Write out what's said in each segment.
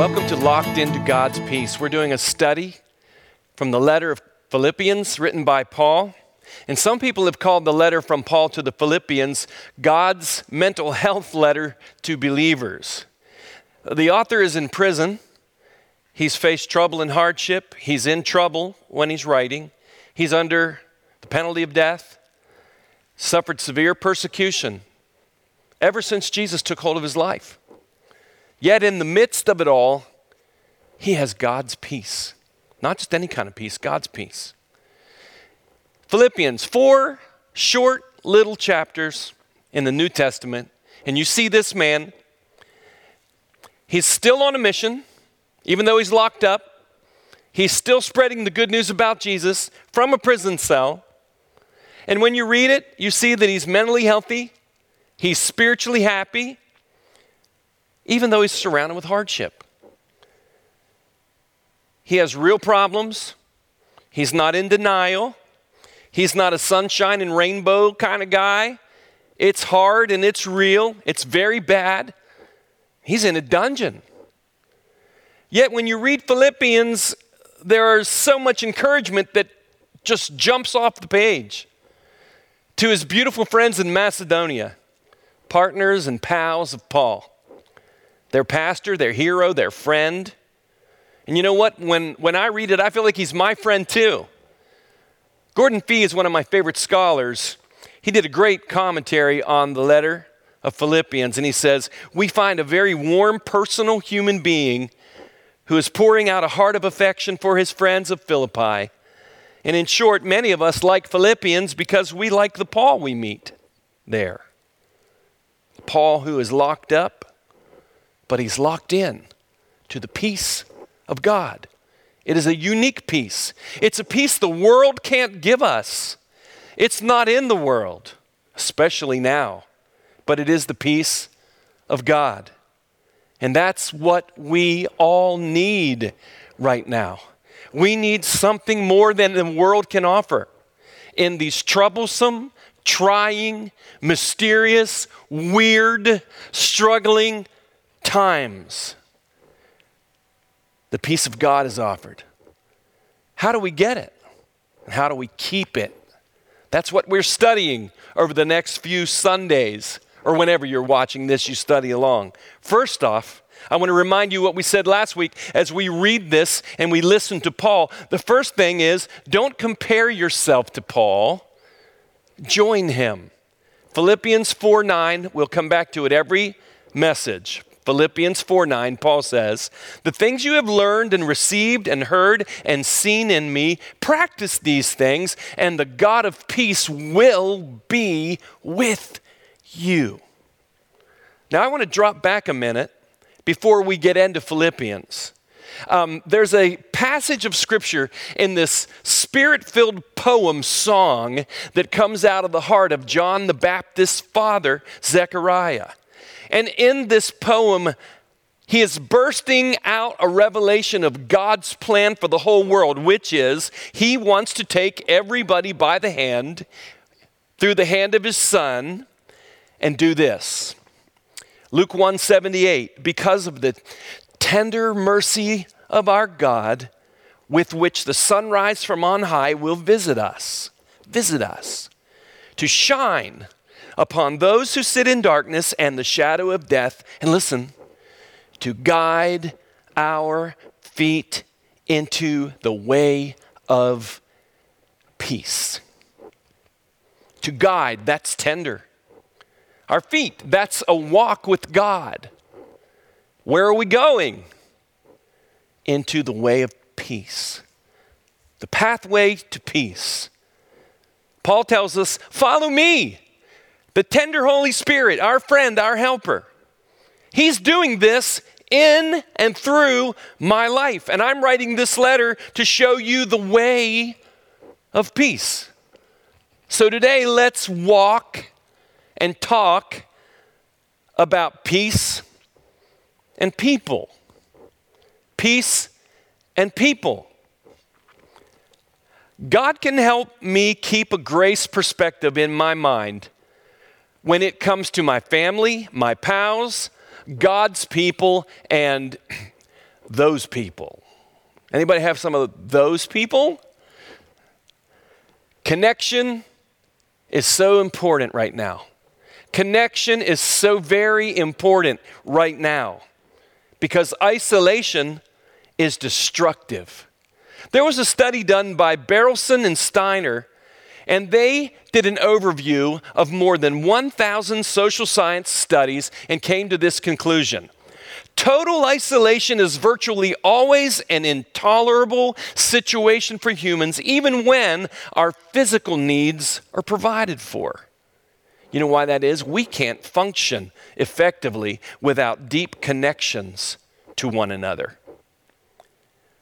Welcome to Locked Into God's Peace. We're doing a study from the letter of Philippians written by Paul. And some people have called the letter from Paul to the Philippians God's mental health letter to believers. The author is in prison. He's faced trouble and hardship. He's in trouble when he's writing. He's under the penalty of death, suffered severe persecution ever since Jesus took hold of his life. Yet, in the midst of it all, he has God's peace. Not just any kind of peace, God's peace. Philippians, four short little chapters in the New Testament, and you see this man. He's still on a mission, even though he's locked up. He's still spreading the good news about Jesus from a prison cell. And when you read it, you see that he's mentally healthy, he's spiritually happy, even though he's surrounded with hardship. He has real problems. He's not in denial. He's not a sunshine and rainbow kind of guy. It's hard and it's real. It's very bad. He's in a dungeon. Yet when you read Philippians, there is so much encouragement that just jumps off the page. To his beautiful friends in Macedonia, partners and pals of Paul their pastor, their hero, their friend. And you know what? When, when I read it, I feel like he's my friend too. Gordon Fee is one of my favorite scholars. He did a great commentary on the letter of Philippians, and he says, We find a very warm, personal human being who is pouring out a heart of affection for his friends of Philippi. And in short, many of us like Philippians because we like the Paul we meet there. Paul, who is locked up, but he's locked in to the peace of God. It is a unique peace. It's a peace the world can't give us. It's not in the world, especially now, but it is the peace of God. And that's what we all need right now. We need something more than the world can offer. In these troublesome, trying, mysterious, weird, struggling times, the peace of God is offered. How do we get it? And how do we keep it? That's what we're studying over the next few Sundays, or whenever you're watching this, you study along. First off, I want to remind you what we said last week as we read this and we listen to Paul. The first thing is don't compare yourself to Paul, join him. Philippians 4 9, we'll come back to it every message. Philippians 4 9, Paul says, The things you have learned and received and heard and seen in me, practice these things, and the God of peace will be with you. Now, I want to drop back a minute before we get into Philippians. Um, there's a passage of scripture in this spirit filled poem song that comes out of the heart of John the Baptist's father, Zechariah. And in this poem, he is bursting out a revelation of God's plan for the whole world, which is he wants to take everybody by the hand through the hand of his son and do this. Luke 178, because of the tender mercy of our God, with which the sunrise from on high will visit us, visit us, to shine upon those who sit in darkness and the shadow of death, and listen, to guide our feet into the way of peace. To guide, that's tender. Our feet, that's a walk with God. Where are we going? Into the way of peace. The pathway to peace. Paul tells us, Follow me. The tender Holy Spirit, our friend, our helper. He's doing this in and through my life. And I'm writing this letter to show you the way of peace. So today, let's walk and talk about peace and people. Peace and people. God can help me keep a grace perspective in my mind when it comes to my family, my pals, God's people, and those people. Anybody have some of those people? Connection is so important right now. Connection is so very important right now because isolation is destructive. There was a study done by Berelson and Steiner, and they did an overview of more than 1,000 social science studies and came to this conclusion. Total isolation is virtually always an intolerable situation for humans, even when our physical needs are provided for. You know why that is? We can't function effectively without deep connections to one another.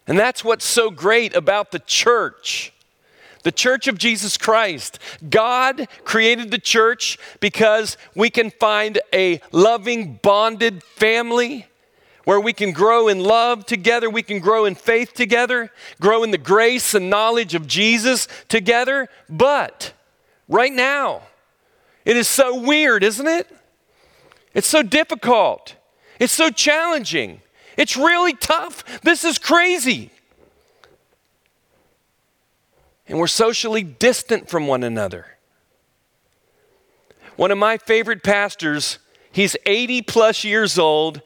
And that's what's so great about the church. The church of Jesus Christ. God created the church because we can find a loving, bonded family where we can grow in love together, we can grow in faith together, grow in the grace and knowledge of Jesus together. But right now, it is so weird, isn't it? It's so difficult. It's so challenging. It's really tough. This is crazy. And we're socially distant from one another. One of my favorite pastors, he's 80 plus years old,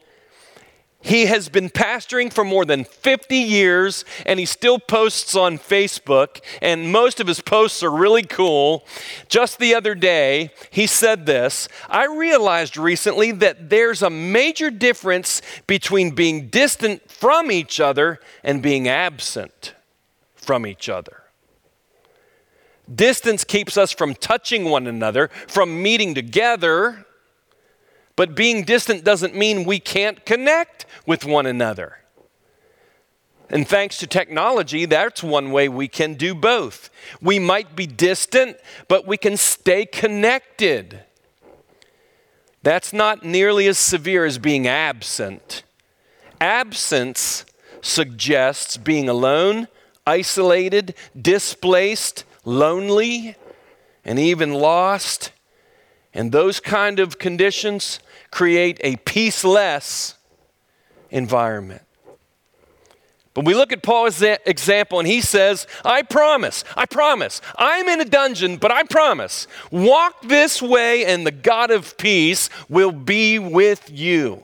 he has been pastoring for more than 50 years and he still posts on Facebook, and most of his posts are really cool. Just the other day, he said this I realized recently that there's a major difference between being distant from each other and being absent from each other. Distance keeps us from touching one another, from meeting together but being distant doesn't mean we can't connect with one another. And thanks to technology, that's one way we can do both. We might be distant, but we can stay connected. That's not nearly as severe as being absent. Absence suggests being alone, isolated, displaced, lonely, and even lost. And those kind of conditions create a peaceless environment. But we look at Paul's example and he says, I promise, I promise, I'm in a dungeon, but I promise, walk this way and the God of peace will be with you.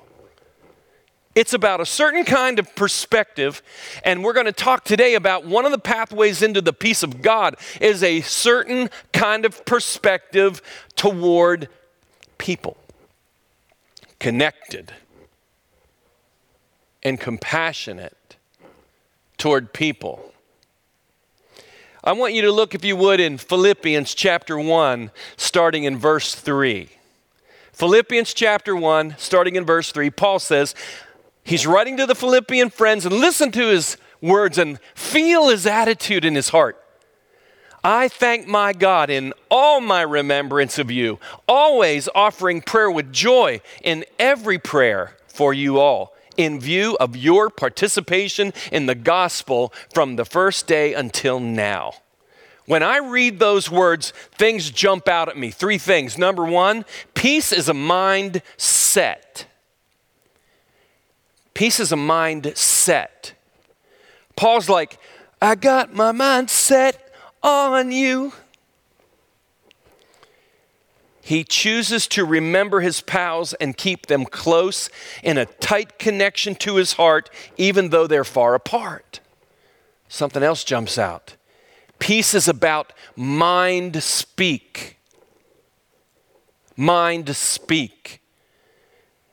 It's about a certain kind of perspective, and we're going to talk today about one of the pathways into the peace of God is a certain kind of perspective toward people, connected and compassionate toward people. I want you to look, if you would, in Philippians chapter 1, starting in verse 3. Philippians chapter 1, starting in verse 3, Paul says, He's writing to the Philippian friends, and listen to his words and feel his attitude in his heart. I thank my God in all my remembrance of you, always offering prayer with joy in every prayer for you all, in view of your participation in the gospel from the first day until now. When I read those words, things jump out at me. Three things. Number one, peace is a mind set. Peace is a mind set. Paul's like, I got my mind set on you. He chooses to remember his pals and keep them close in a tight connection to his heart, even though they're far apart. Something else jumps out. Peace is about mind speak. Mind speak.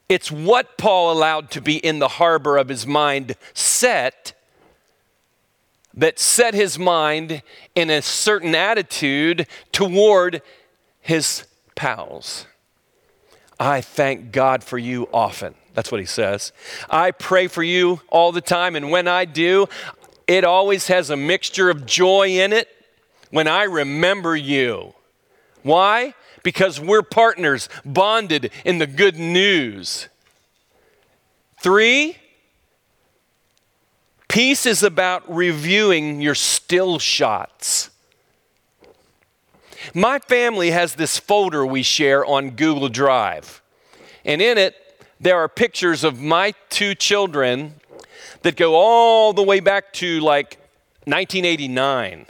It's what Paul allowed to be in the harbor of his mind set that set his mind in a certain attitude toward his pals. I thank God for you often. That's what he says. I pray for you all the time, and when I do, it always has a mixture of joy in it when I remember you. Why? Because we're partners, bonded in the good news. Three, Peace is about reviewing your still shots. My family has this folder we share on Google Drive, and in it, there are pictures of my two children that go all the way back to like 1989.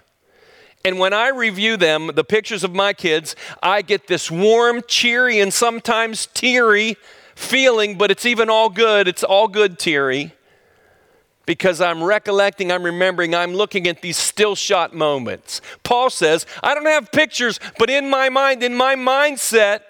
And when I review them, the pictures of my kids, I get this warm, cheery, and sometimes teary feeling, but it's even all good. It's all good teary because I'm recollecting, I'm remembering, I'm looking at these still shot moments. Paul says, I don't have pictures, but in my mind, in my mindset,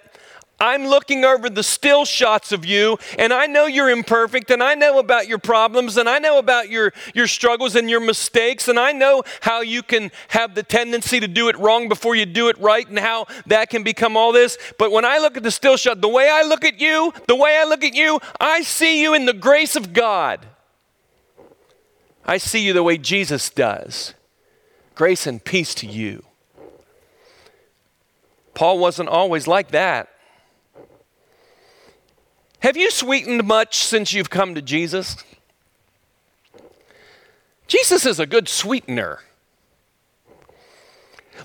I'm looking over the still shots of you, and I know you're imperfect, and I know about your problems, and I know about your, your struggles and your mistakes, and I know how you can have the tendency to do it wrong before you do it right, and how that can become all this. But when I look at the still shot, the way I look at you, the way I look at you, I see you in the grace of God. I see you the way Jesus does. Grace and peace to you. Paul wasn't always like that. Have you sweetened much since you've come to Jesus? Jesus is a good sweetener.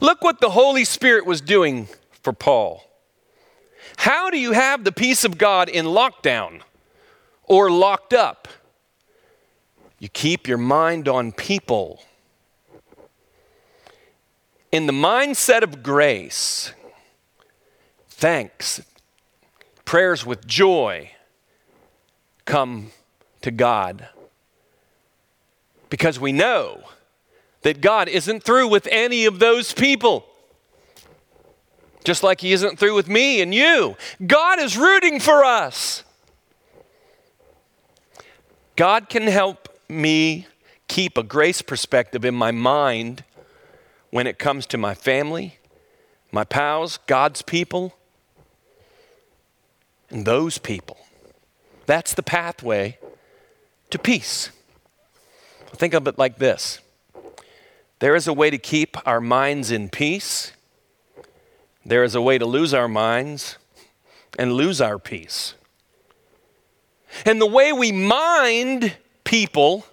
Look what the Holy Spirit was doing for Paul. How do you have the peace of God in lockdown or locked up? You keep your mind on people. In the mindset of grace, thanks, prayers with joy come to God. Because we know that God isn't through with any of those people. Just like He isn't through with me and you. God is rooting for us. God can help me keep a grace perspective in my mind when it comes to my family, my pals, God's people, and those people. That's the pathway to peace. Think of it like this there is a way to keep our minds in peace, there is a way to lose our minds and lose our peace. And the way we mind people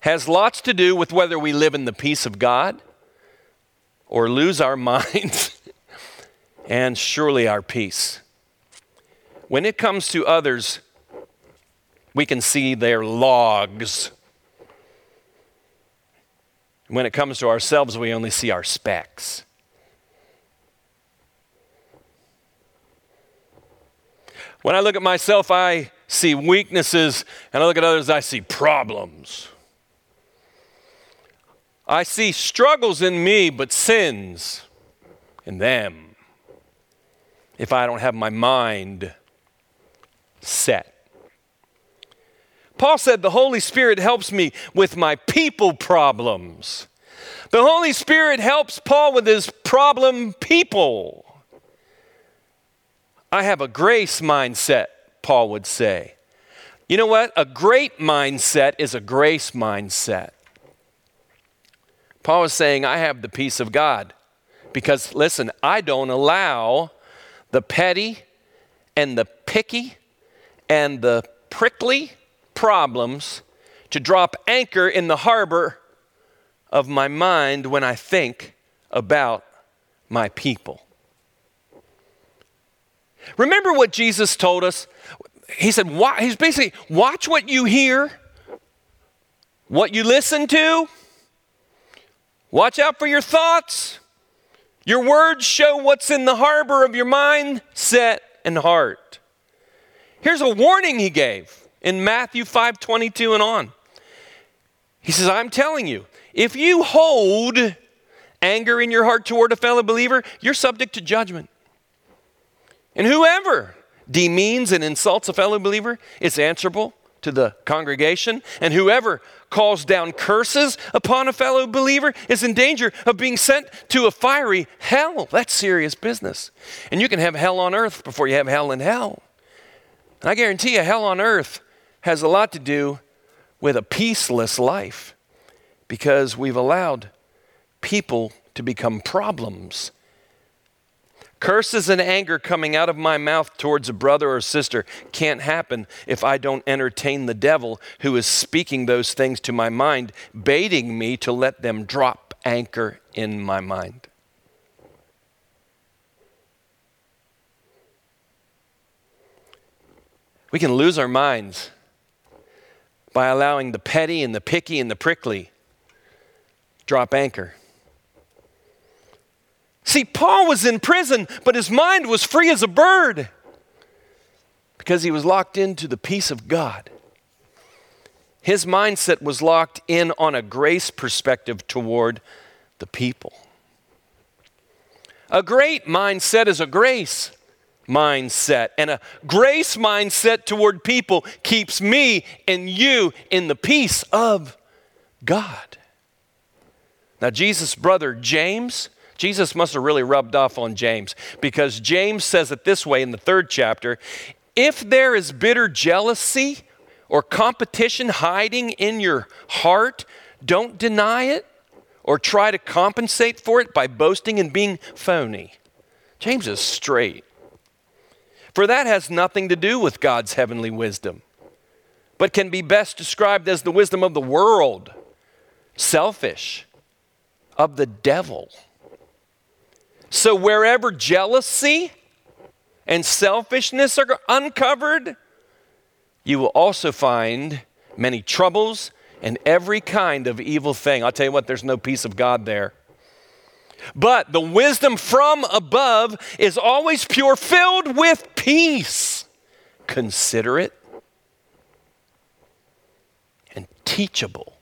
has lots to do with whether we live in the peace of God or lose our minds and surely our peace. When it comes to others, we can see their logs. When it comes to ourselves, we only see our specks. When I look at myself, I see weaknesses, and I look at others, I see problems. I see struggles in me, but sins in them. If I don't have my mind set. Paul said, The Holy Spirit helps me with my people problems. The Holy Spirit helps Paul with his problem people. I have a grace mindset, Paul would say. You know what? A great mindset is a grace mindset. Paul is saying, I have the peace of God. Because, listen, I don't allow the petty and the picky and the prickly problems to drop anchor in the harbor of my mind when I think about my people. Remember what Jesus told us? He said, He's basically, watch what you hear, what you listen to, watch out for your thoughts. Your words show what's in the harbor of your mind, set, and heart. Here's a warning he gave in Matthew 5 22 and on. He says, I'm telling you, if you hold anger in your heart toward a fellow believer, you're subject to judgment. And whoever demeans and insults a fellow believer is answerable to the congregation. And whoever calls down curses upon a fellow believer is in danger of being sent to a fiery hell. That's serious business. And you can have hell on earth before you have hell in hell. And I guarantee you, hell on earth has a lot to do with a peaceless life because we've allowed people to become problems. Curses and anger coming out of my mouth towards a brother or sister can't happen if I don't entertain the devil who is speaking those things to my mind, baiting me to let them drop anchor in my mind. We can lose our minds, by allowing the petty and the picky and the prickly drop anchor. See, Paul was in prison, but his mind was free as a bird because he was locked into the peace of God. His mindset was locked in on a grace perspective toward the people. A great mindset is a grace mindset, and a grace mindset toward people keeps me and you in the peace of God. Now, Jesus' brother James, Jesus must have really rubbed off on James because James says it this way in the third chapter if there is bitter jealousy or competition hiding in your heart, don't deny it or try to compensate for it by boasting and being phony. James is straight. For that has nothing to do with God's heavenly wisdom, but can be best described as the wisdom of the world, selfish, of the devil. So, wherever jealousy and selfishness are uncovered, you will also find many troubles and every kind of evil thing. I'll tell you what, there's no peace of God there. But the wisdom from above is always pure, filled with peace, considerate, and teachable.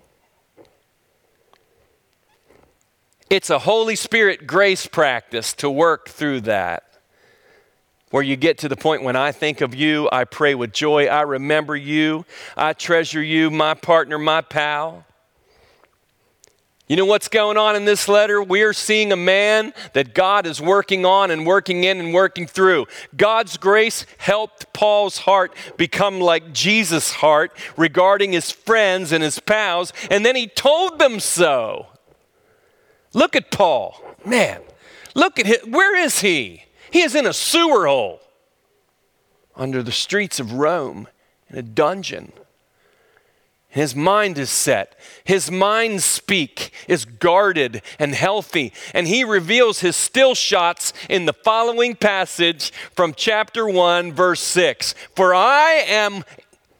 It's a Holy Spirit grace practice to work through that where you get to the point when I think of you, I pray with joy. I remember you. I treasure you, my partner, my pal. You know what's going on in this letter? We are seeing a man that God is working on and working in and working through. God's grace helped Paul's heart become like Jesus' heart regarding his friends and his pals, and then he told them so. Look at Paul. Man, look at him. Where is he? He is in a sewer hole under the streets of Rome in a dungeon. His mind is set. His mind speak is guarded and healthy. And he reveals his still shots in the following passage from chapter 1, verse 6. For I am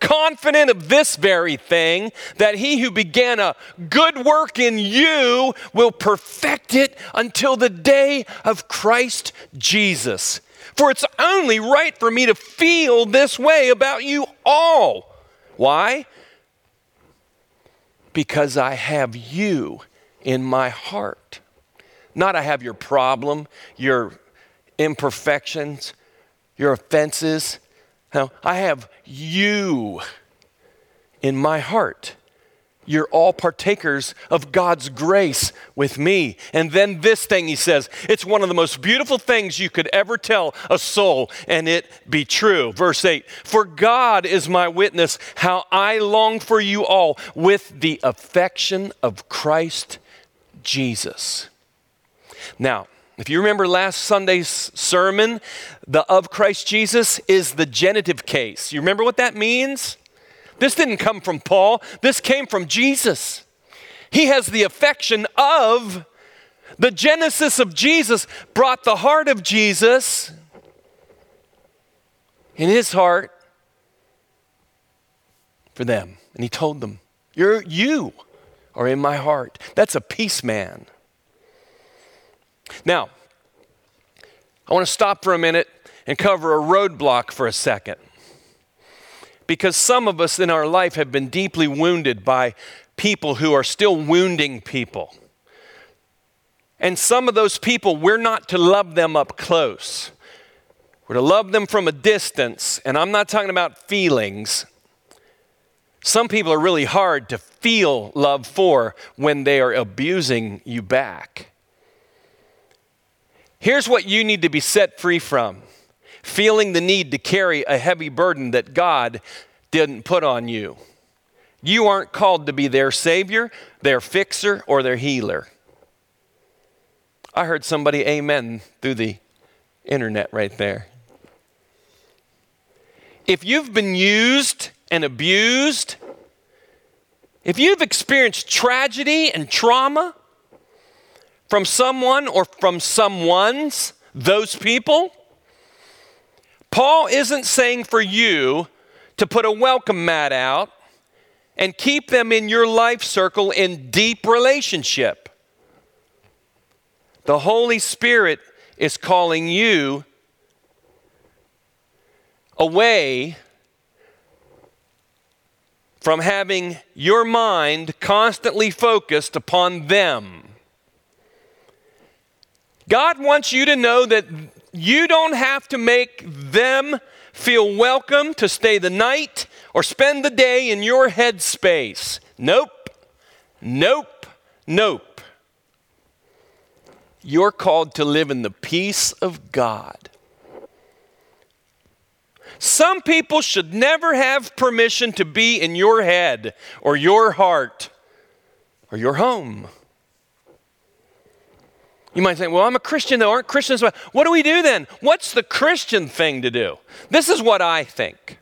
confident of this very thing, that he who began a good work in you will perfect it until the day of Christ Jesus. For it's only right for me to feel this way about you all. Why? Because I have you in my heart. Not I have your problem, your imperfections, your offenses now, I have you in my heart. You're all partakers of God's grace with me. And then this thing he says, it's one of the most beautiful things you could ever tell a soul, and it be true. Verse 8 For God is my witness, how I long for you all with the affection of Christ Jesus. Now, if you remember last Sunday's sermon, the of Christ Jesus is the genitive case. You remember what that means? This didn't come from Paul, this came from Jesus. He has the affection of the genesis of Jesus, brought the heart of Jesus in his heart for them. And he told them, You're you are in my heart. That's a peace man. Now, I want to stop for a minute and cover a roadblock for a second. Because some of us in our life have been deeply wounded by people who are still wounding people. And some of those people, we're not to love them up close. We're to love them from a distance. And I'm not talking about feelings. Some people are really hard to feel love for when they are abusing you back. Here's what you need to be set free from feeling the need to carry a heavy burden that God didn't put on you. You aren't called to be their savior, their fixer, or their healer. I heard somebody amen through the internet right there. If you've been used and abused, if you've experienced tragedy and trauma, from someone or from someone's, those people, Paul isn't saying for you to put a welcome mat out and keep them in your life circle in deep relationship. The Holy Spirit is calling you away from having your mind constantly focused upon them. God wants you to know that you don't have to make them feel welcome to stay the night or spend the day in your headspace. Nope, nope, nope. You're called to live in the peace of God. Some people should never have permission to be in your head or your heart or your home. You might say, well, I'm a Christian, though. Aren't Christians? What do we do then? What's the Christian thing to do? This is what I think.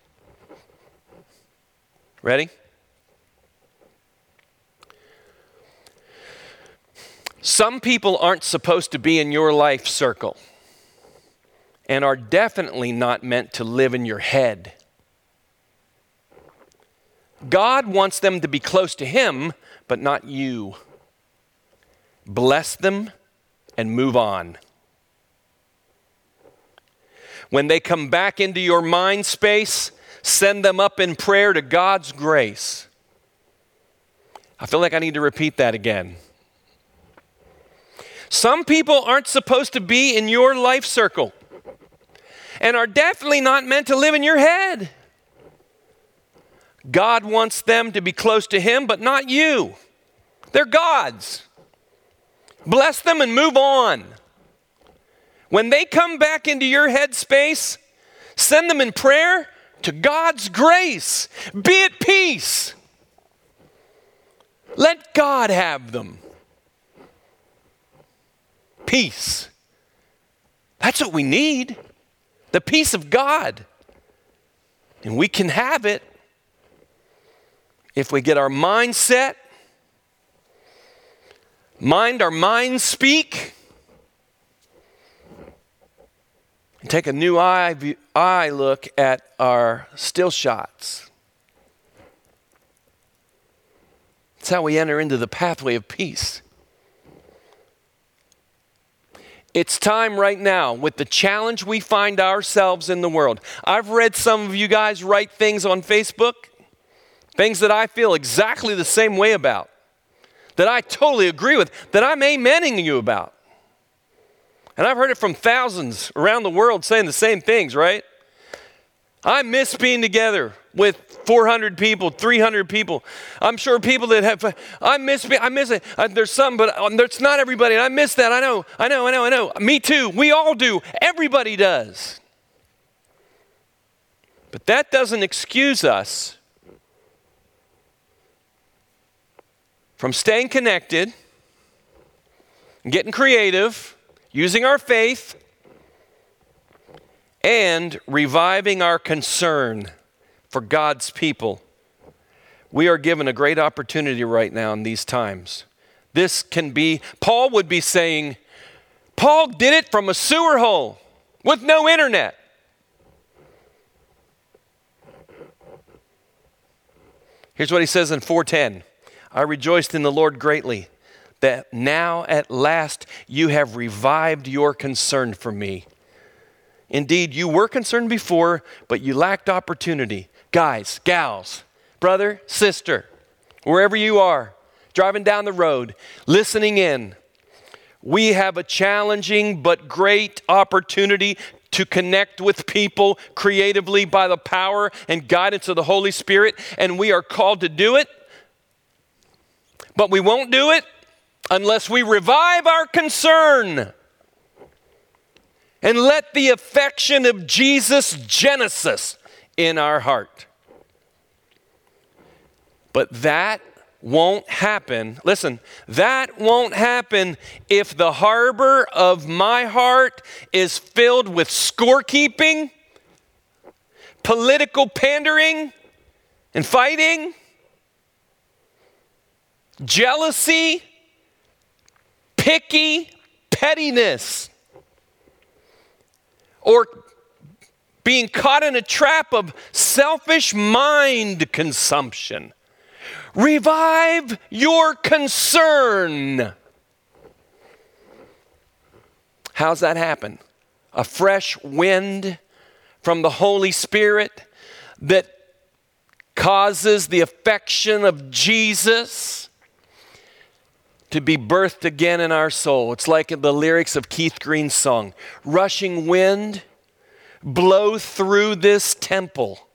Ready? Some people aren't supposed to be in your life circle and are definitely not meant to live in your head. God wants them to be close to Him, but not you. Bless them and move on. When they come back into your mind space, send them up in prayer to God's grace. I feel like I need to repeat that again. Some people aren't supposed to be in your life circle and are definitely not meant to live in your head. God wants them to be close to Him, but not you. They're God's. Bless them and move on. When they come back into your headspace, send them in prayer to God's grace. Be at peace. Let God have them. Peace. That's what we need the peace of God. And we can have it if we get our mindset, mind our minds speak, and take a new eye, eye look at our still shots. That's how we enter into the pathway of peace. It's time right now with the challenge we find ourselves in the world. I've read some of you guys write things on Facebook, things that I feel exactly the same way about, that I totally agree with, that I'm amening you about. And I've heard it from thousands around the world saying the same things, right? I miss being together with 400 people, 300 people. I'm sure people that have, I miss, I miss it. Uh, there's some, but um, there's not everybody. And I miss that. I know, I know, I know, I know. Me too. We all do. Everybody does. But that doesn't excuse us from staying connected, getting creative, using our faith, and reviving our concern for God's people. We are given a great opportunity right now in these times. This can be, Paul would be saying, Paul did it from a sewer hole with no internet. Here's what he says in 410 I rejoiced in the Lord greatly that now at last you have revived your concern for me. Indeed, you were concerned before, but you lacked opportunity. Guys, gals, brother, sister, wherever you are, driving down the road, listening in, we have a challenging but great opportunity to connect with people creatively by the power and guidance of the Holy Spirit, and we are called to do it. But we won't do it unless we revive our concern and let the affection of Jesus Genesis in our heart. But that won't happen. Listen, that won't happen if the harbor of my heart is filled with scorekeeping, political pandering, and fighting, jealousy, picky pettiness, or being caught in a trap of selfish mind consumption. Revive your concern. How's that happen? A fresh wind from the Holy Spirit that causes the affection of Jesus to be birthed again in our soul. It's like the lyrics of Keith Green's song Rushing wind, blow through this temple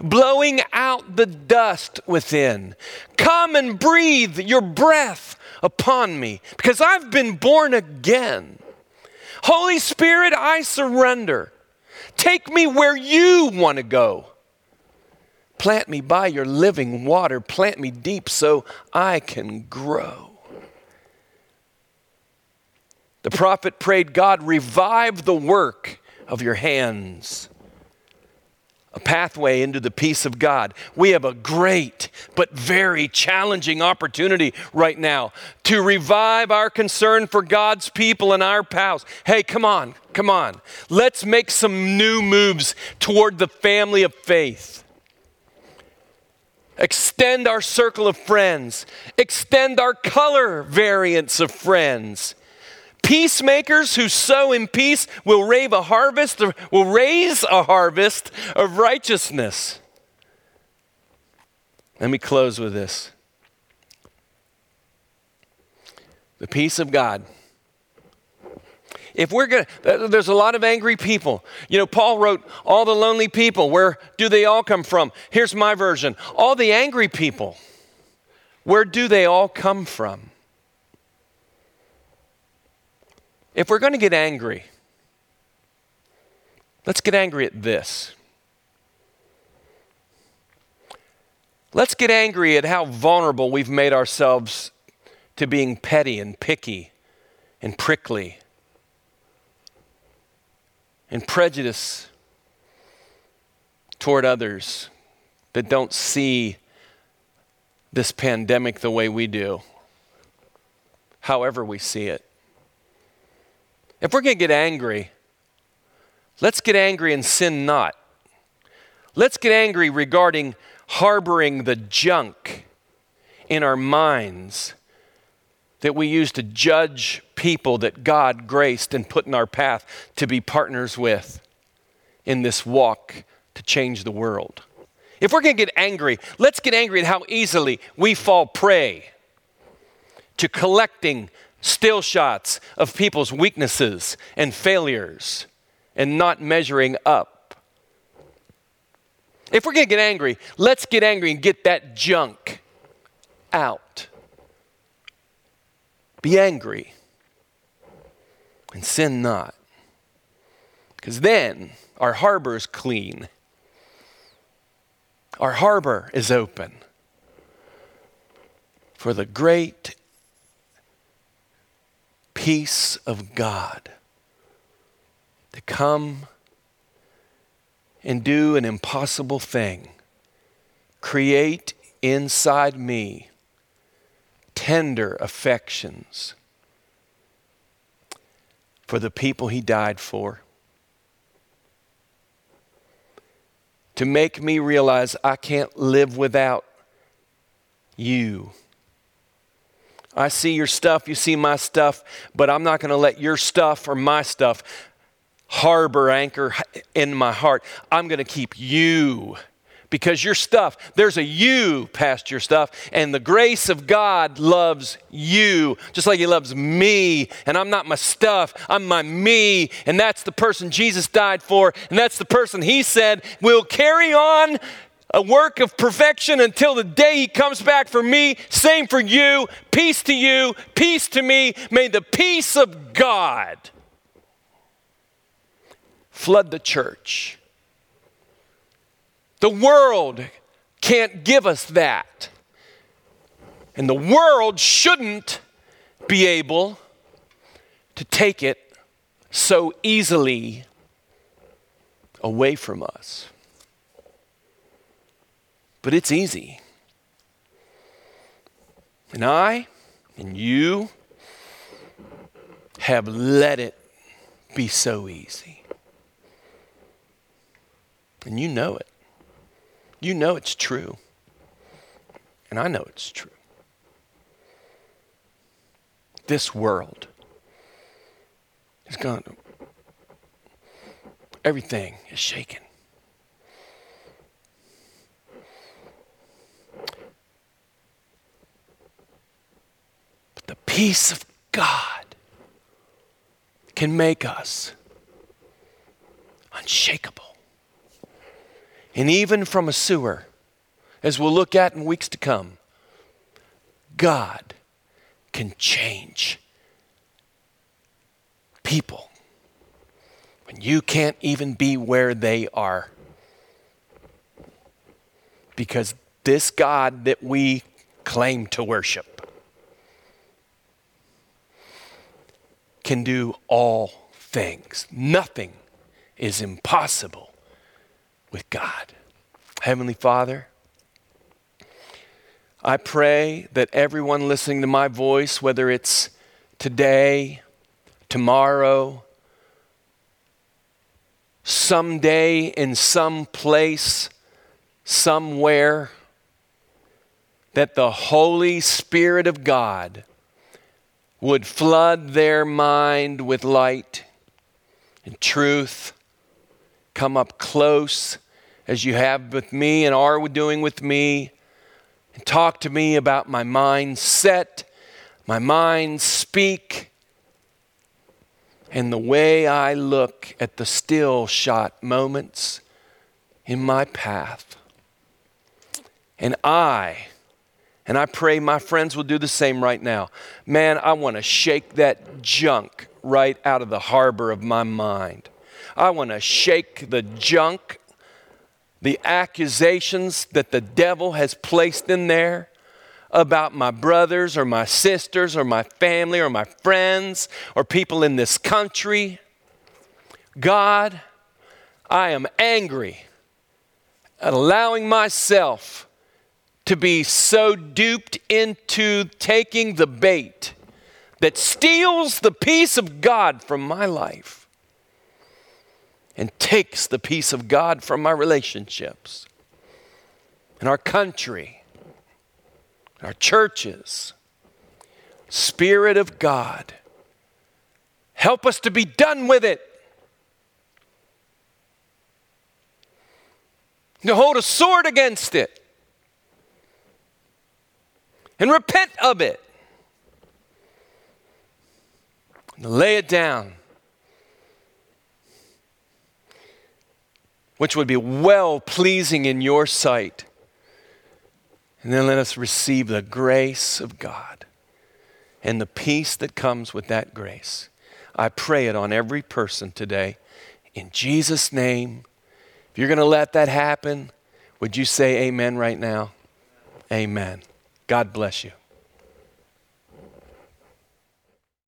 blowing out the dust within. Come and breathe your breath upon me because I've been born again. Holy Spirit, I surrender. Take me where you want to go. Plant me by your living water. Plant me deep so I can grow. The prophet prayed, God, revive the work of your hands a pathway into the peace of God. We have a great but very challenging opportunity right now to revive our concern for God's people and our pals. Hey, come on, come on. Let's make some new moves toward the family of faith. Extend our circle of friends, extend our color variants of friends Peacemakers who sow in peace will raise a harvest, will raise a harvest of righteousness. Let me close with this. The peace of God. If we're going to, there's a lot of angry people. You know, Paul wrote, All the lonely people, where do they all come from? Here's my version All the angry people, where do they all come from? If we're going to get angry, let's get angry at this. Let's get angry at how vulnerable we've made ourselves to being petty and picky and prickly and prejudice toward others that don't see this pandemic the way we do, however we see it. If we're going to get angry, let's get angry and sin not. Let's get angry regarding harboring the junk in our minds that we use to judge people that God graced and put in our path to be partners with in this walk to change the world. If we're going to get angry, let's get angry at how easily we fall prey to collecting still shots of people's weaknesses and failures and not measuring up. If we're going to get angry, let's get angry and get that junk out. Be angry and sin not. Because then our harbor is clean, our harbor is open for the great peace of God to come and do an impossible thing. Create inside me tender affections for the people he died for. To make me realize I can't live without you. I see your stuff, you see my stuff, but I'm not going to let your stuff or my stuff harbor anchor in my heart. I'm going to keep you because your stuff, there's a you past your stuff, and the grace of God loves you just like He loves me. And I'm not my stuff, I'm my me, and that's the person Jesus died for, and that's the person He said will carry on a work of perfection until the day he comes back for me. Same for you. Peace to you, peace to me. May the peace of God flood the church. The world can't give us that. And the world shouldn't be able to take it so easily away from us. But it's easy. And I and you have let it be so easy. And you know it. You know it's true. and I know it's true. This world is gone. everything is shaken. Peace of God can make us unshakable. And even from a sewer, as we'll look at in weeks to come, God can change people when you can't even be where they are. Because this God that we claim to worship can do all things. Nothing is impossible with God. Heavenly Father, I pray that everyone listening to my voice, whether it's today, tomorrow, someday, in some place, somewhere, that the Holy Spirit of God would flood their mind with light and truth, come up close as you have with me and are doing with me and talk to me about my mindset, my mind speak, and the way I look at the still shot moments in my path. And I, and I pray my friends will do the same right now. Man, I want to shake that junk right out of the harbor of my mind. I want to shake the junk the accusations that the devil has placed in there about my brothers or my sisters or my family or my friends or people in this country. God, I am angry at allowing myself to be so duped into taking the bait that steals the peace of God from my life and takes the peace of God from my relationships and our country, our churches. Spirit of God, help us to be done with it. To hold a sword against it and repent of it. Lay it down which would be well pleasing in your sight. And then let us receive the grace of God and the peace that comes with that grace. I pray it on every person today. In Jesus' name, if you're going to let that happen, would you say amen right now? Amen. God bless you.